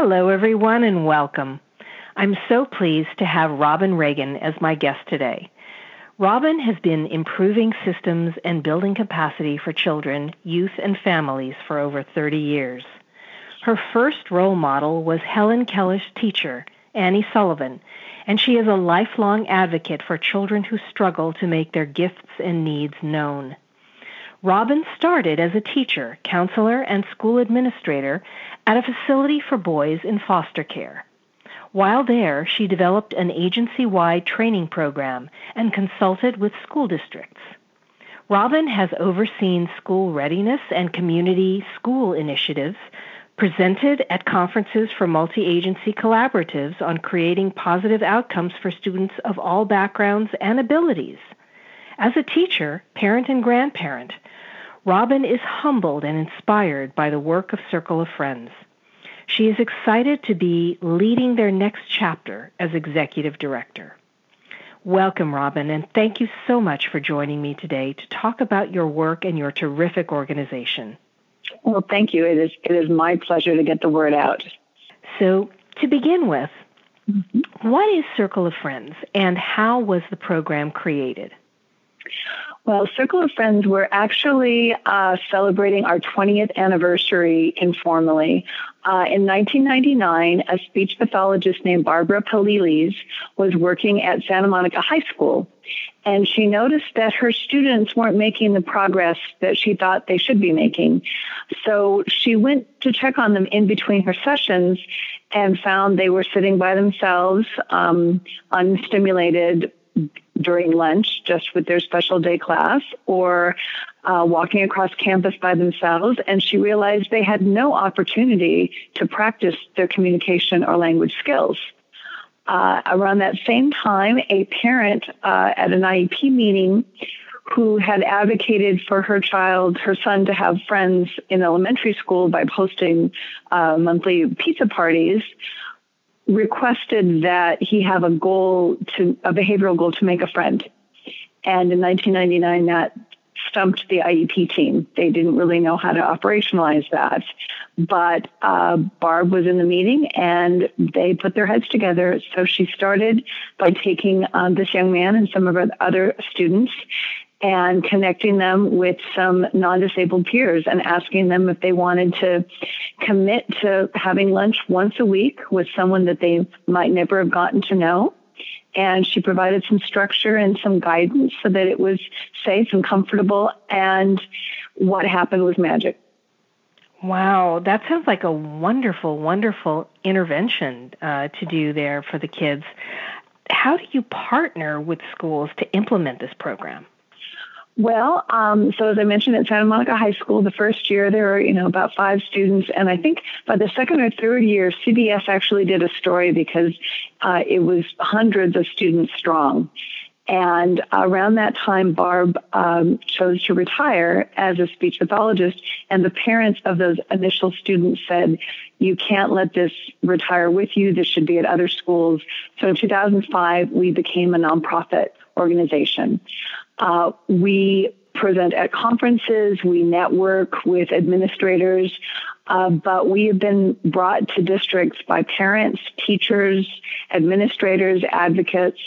Hello, everyone, and welcome. I'm so pleased to have Robyn Reagan as my guest today. Robyn has been improving systems and building capacity for children, youth, and families for over 30 years. Her first role model was Helen Keller's teacher, Annie Sullivan, and she is a lifelong advocate for children who struggle to make their gifts and needs known. Robyn started as a teacher, counselor, and school administrator at a facility for boys in foster care. While there, she developed an agency wide training program and consulted with school districts. Robyn has overseen school readiness and community school initiatives, presented at conferences for multi agency collaboratives on creating positive outcomes for students of all backgrounds and abilities. As a teacher, parent, and grandparent, Robyn is humbled and inspired by the work of Circle of Friends. She is excited to be leading their next chapter as executive director. Welcome, Robyn, and thank you so much for joining me today to talk about your work and your terrific organization. Well, thank you. It is it is my pleasure to get the word out. So, to begin with, mm-hmm. what is Circle of Friends and how was the program created? Well, Circle of Friends, we're actually uh, celebrating our 20th anniversary informally. Uh, in 1999, a speech pathologist named Barbara Palilis was working at Santa Monica High School. And she noticed that her students weren't making the progress that she thought they should be making. So she went to check on them in between her sessions and found they were sitting by themselves, um, unstimulated, during lunch just with their special day class or uh, walking across campus by themselves. And she realized they had no opportunity to practice their communication or language skills. Uh, around that same time, a parent uh, at an IEP meeting who had advocated for her child, her son, to have friends in elementary school by posting uh, monthly pizza parties, requested that he have a goal to a behavioral goal to make a friend. And in 1999, that stumped the IEP team. They didn't really know how to operationalize that. But uh, Barb was in the meeting and they put their heads together. So she started by taking um, this young man and some of her other students and connecting them with some non-disabled peers and asking them if they wanted to commit to having lunch once a week with someone that they might never have gotten to know. And she provided some structure and some guidance so that it was safe and comfortable. And what happened was magic. Wow, that sounds like a wonderful, wonderful intervention uh, to do there for the kids. How do you partner with schools to implement this program? Well, um, so as I mentioned at Santa Monica High School, the first year there were, you know, about five students, and I think by the second or third year, CBS actually did a story because uh, it was hundreds of students strong. And around that time, Barb um, chose to retire as a speech pathologist, and the parents of those initial students said, "You can't let this retire with you. This should be at other schools." So in 2005, we became a nonprofit organization. Uh, we present at conferences, we network with administrators, uh, but we have been brought to districts by parents, teachers, administrators, advocates.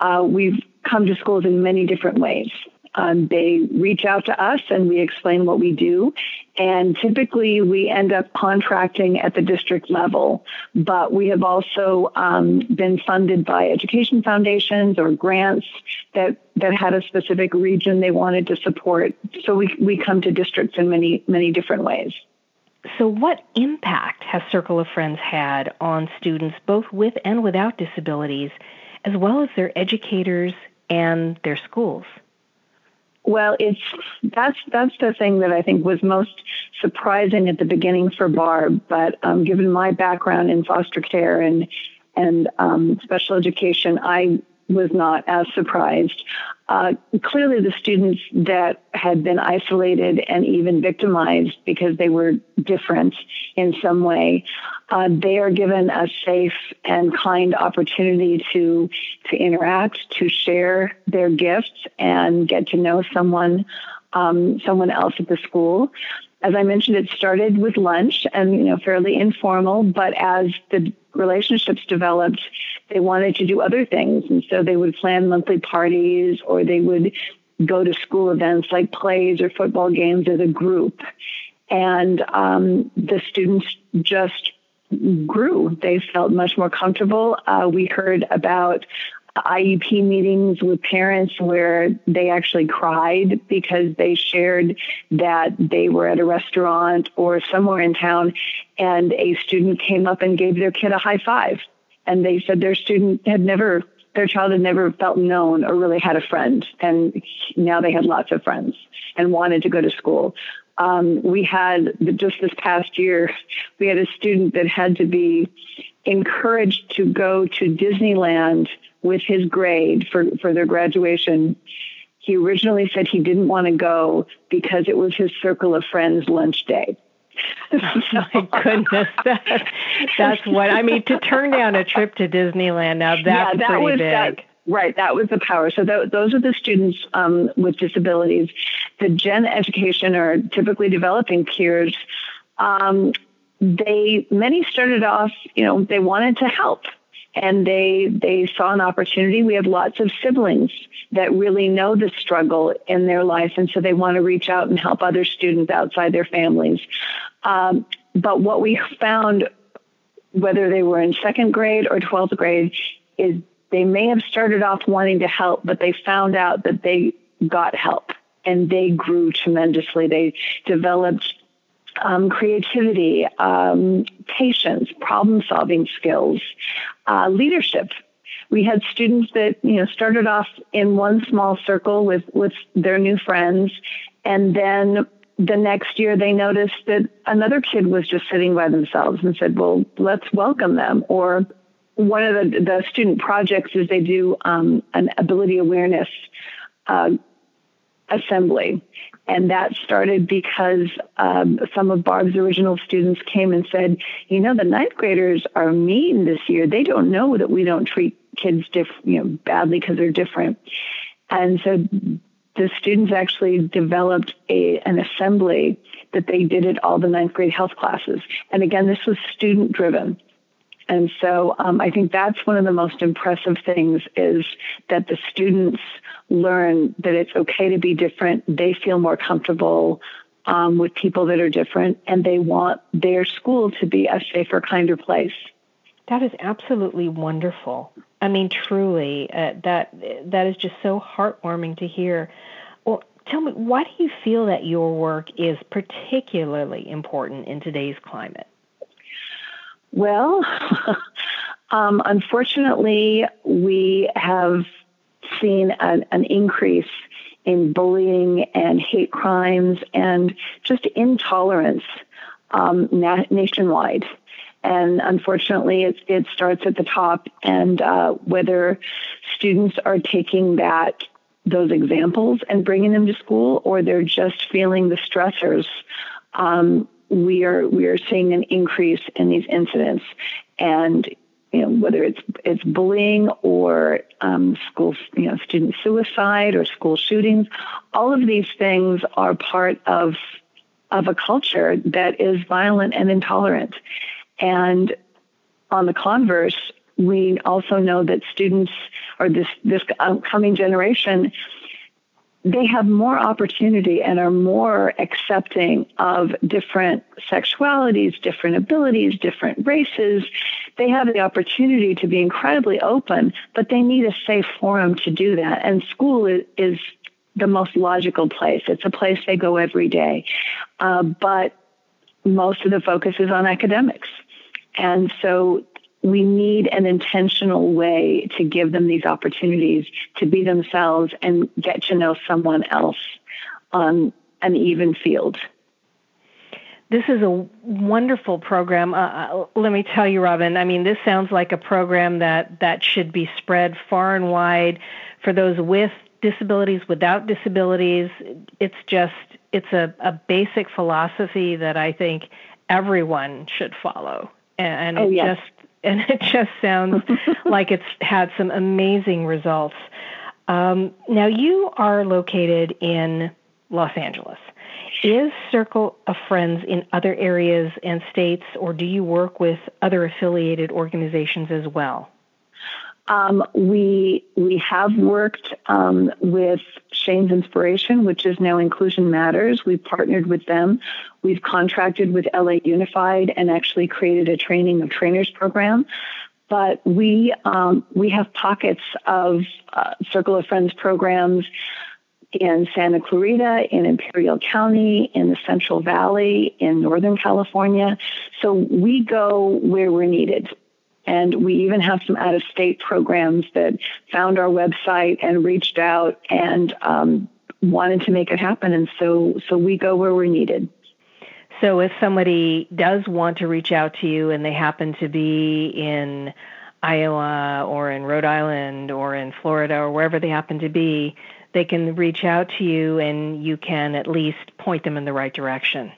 Uh, we've come to schools in many different ways. Um, they reach out to us and we explain what we do. And typically we end up contracting at the district level, but we have also um, been funded by education foundations or grants that, that had a specific region they wanted to support. So we, we come to districts in many, many different ways. So, what impact has Circle of Friends had on students both with and without disabilities, as well as their educators and their schools? Well, it's that's that's the thing that I think was most surprising at the beginning for Barb. But um, given my background in foster care and and um, special education, I was not as surprised. Uh, clearly, the students that had been isolated and even victimized because they were different in some way, uh, they are given a safe and kind opportunity to to interact, to share their gifts, and get to know someone um, someone else at the school. as I mentioned, it started with lunch and you know fairly informal, but as the relationships developed, they wanted to do other things, and so they would plan monthly parties or they would go to school events like plays or football games as a group, and um, the students just grew. They felt much more comfortable. Uh, we heard about IEP meetings with parents where they actually cried because they shared that they were at a restaurant or somewhere in town and a student came up and gave their kid a high five. And they said their student had never, their child had never felt known or really had a friend. And now they had lots of friends and wanted to go to school. Um, we had just this past year, we had a student that had to be encouraged to go to Disneyland with his grade for, for their graduation. He originally said he didn't want to go because it was his circle of friends lunch day. oh my goodness, that, that's what I mean. To turn down a trip to Disneyland now, that's yeah, that pretty was big. That, right, that was the power. So th- those are the students um, with disabilities. The Gen Education are typically developing peers. Um, they many started off, you know, they wanted to help and they they saw an opportunity. We have lots of siblings that really know the struggle in their life, and so they want to reach out and help other students outside their families. Um, but what we found, whether they were in second grade or twelfth grade, is they may have started off wanting to help, but they found out that they got help and they grew tremendously. They developed um, creativity, um, patience, problem solving skills, uh, leadership. We had students that you know started off in one small circle with with their new friends, and then the next year they noticed that another kid was just sitting by themselves and said, "Well, let's welcome them." Or one of the, the student projects is they do um, an ability awareness uh, assembly. And that started because um, some of Barb's original students came and said, you know, the ninth graders are mean this year. They don't know that we don't treat kids diff- you know, badly because they're different. And so the students actually developed a, an assembly that they did at all the ninth grade health classes. And again, this was student driven. And so um, I think that's one of the most impressive things is that the students learn that it's okay to be different. They feel more comfortable um, with people that are different, and they want their school to be a safer, kinder place. That is absolutely wonderful. I mean, truly, uh, that that is just so heartwarming to hear. Well, tell me, why do you feel that your work is particularly important in today's climate? Well, um, unfortunately, we have seen an, an increase in bullying and hate crimes and just intolerance um, na- nationwide. And unfortunately, it, it starts at the top. And uh, whether students are taking that those examples and bringing them to school, or they're just feeling the stressors, um, we are we are seeing an increase in these incidents. And you know, whether it's it's bullying or um, school, you know, student suicide or school shootings, all of these things are part of of a culture that is violent and intolerant. And on the converse, we also know that students or this this upcoming generation they have more opportunity and are more accepting of different sexualities, different abilities, different races. They have the opportunity to be incredibly open, but they need a safe forum to do that. And school is, is the most logical place. It's a place they go every day. Uh, but most of the focus is on academics. And so we need an intentional way to give them these opportunities to be themselves and get to know someone else on an even field. This is a wonderful program. Uh, uh, let me tell you, Robyn. I mean, this sounds like a program that that should be spread far and wide for those with disabilities, without disabilities. It's just it's a, a basic philosophy that I think everyone should follow, and, and oh, it yes. just and it just sounds like it's had some amazing results. Um, now, you are located in Los Angeles, Is Circle of Friends in other areas and states, or do you work with other affiliated organizations as well? Um, we we have worked um, with Shane's Inspiration, which is now Inclusion Matters. We've partnered with them. We've contracted with LA Unified and actually created a training of trainers program. But we um, we have pockets of uh, Circle of Friends programs in Santa Clarita, in Imperial County, in the Central Valley, in Northern California. So we go where we're needed. And we even have some out of state programs that found our website and reached out and um, wanted to make it happen. And so, so we go where we're needed. So if somebody does want to reach out to you and they happen to be in Iowa or in Rhode Island or in Florida or wherever they happen to be, they can reach out to you and you can at least point them in the right direction.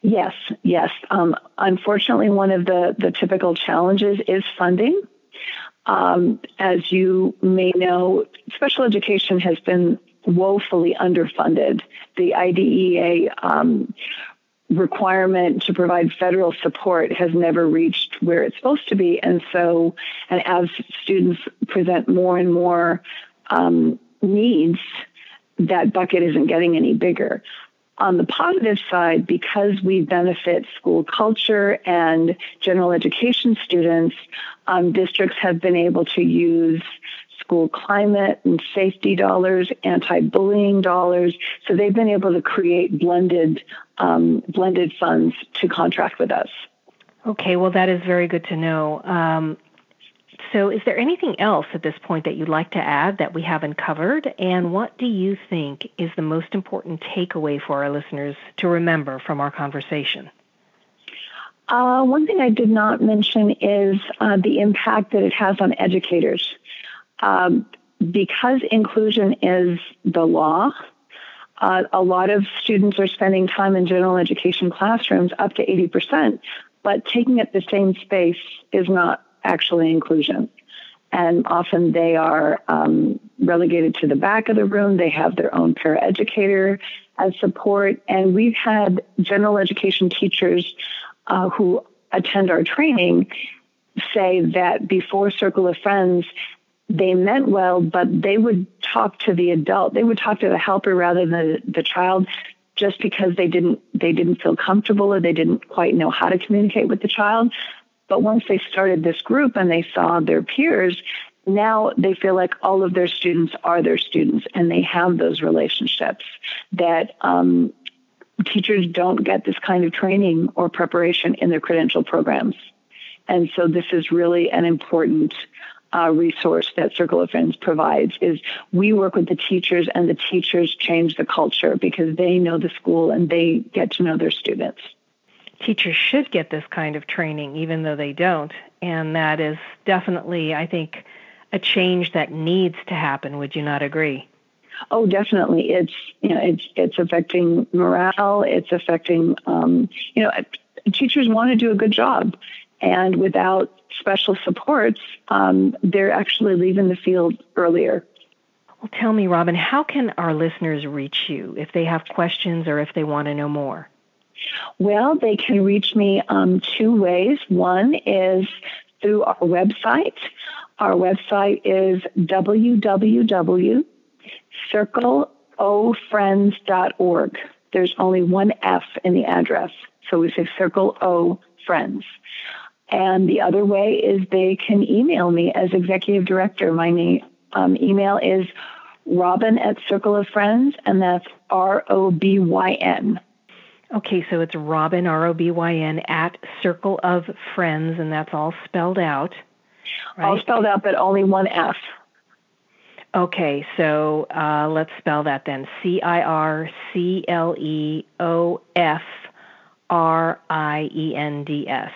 Yes, yes. Um, unfortunately, one of the, the typical challenges is funding. Um, as you may know, special education has been woefully underfunded. The IDEA um, requirement to provide federal support has never reached where it's supposed to be. And so, and as students present more and more um, needs, that bucket isn't getting any bigger. On the positive side, because we benefit school culture and general education students, um, districts have been able to use school climate and safety dollars, anti-bullying dollars. So they've been able to create blended um, blended funds to contract with us. Okay, well that is very good to know. Um, so, is there anything else at this point that you'd like to add that we haven't covered? And what do you think is the most important takeaway for our listeners to remember from our conversation? Uh, one thing I did not mention is uh, the impact that it has on educators. Um, because inclusion is the law, uh, a lot of students are spending time in general education classrooms, up to 80%, but taking up the same space is not actually inclusion. And often they are um, relegated to the back of the room. They have their own paraeducator as support. And we've had general education teachers uh, who attend our training say that before Circle of Friends, they meant well, but they would talk to the adult. They would talk to the helper rather than the, the child just because they didn't they didn't feel comfortable or they didn't quite know how to communicate with the child. But once they started this group and they saw their peers, now they feel like all of their students are their students and they have those relationships that um, teachers don't get this kind of training or preparation in their credential programs. And so this is really an important uh, resource that Circle of Friends provides is we work with the teachers and the teachers change the culture because they know the school and they get to know their students teachers should get this kind of training, even though they don't. And that is definitely, I think, a change that needs to happen. Would you not agree? Oh, definitely. It's you know it's it's affecting morale. It's affecting um, you know teachers want to do a good job, and without special supports, um, they're actually leaving the field earlier. Well, tell me, Robyn, how can our listeners reach you if they have questions or if they want to know more? Well, they can reach me um, two ways. One is through our website. Our website is www.circleofriends.org. There's only one F in the address, so we say Circle O Friends. And the other way is they can email me as executive director. My name, um, email is robyn at Circle of Friends, and that's R O B Y N Okay, so it's Robyn, R O B Y N, at Circle of Friends, and that's all spelled out. Right? All spelled out, but only one F. Okay, so uh, let's spell that then C I R C L E O F R I E N D S.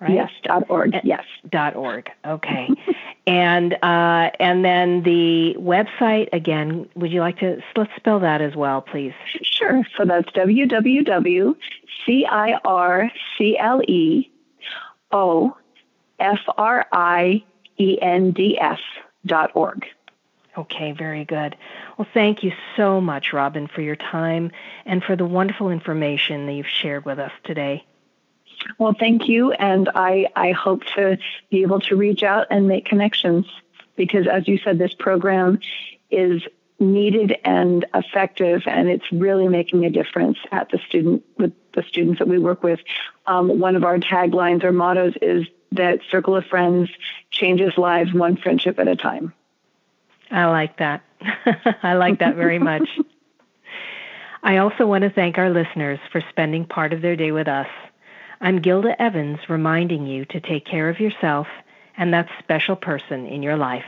Right? Yes, dot org. Yes. Dot org. Okay. and uh, and then the website again. Would you like to let's spell that as well, please? Sure. So that's www.circlefriends dot org. Okay, very good. Well, thank you so much, Robyn, for your time and for the wonderful information that you've shared with us today. Well, thank you, and I, I hope to be able to reach out and make connections because, as you said, this program is needed and effective, and it's really making a difference at the student with the students that we work with. Um, one of our taglines or mottos is that Circle of Friends changes lives one friendship at a time. I like that. I like that very much. I also want to thank our listeners for spending part of their day with us. I'm Gilda Evans reminding you to take care of yourself and that special person in your life.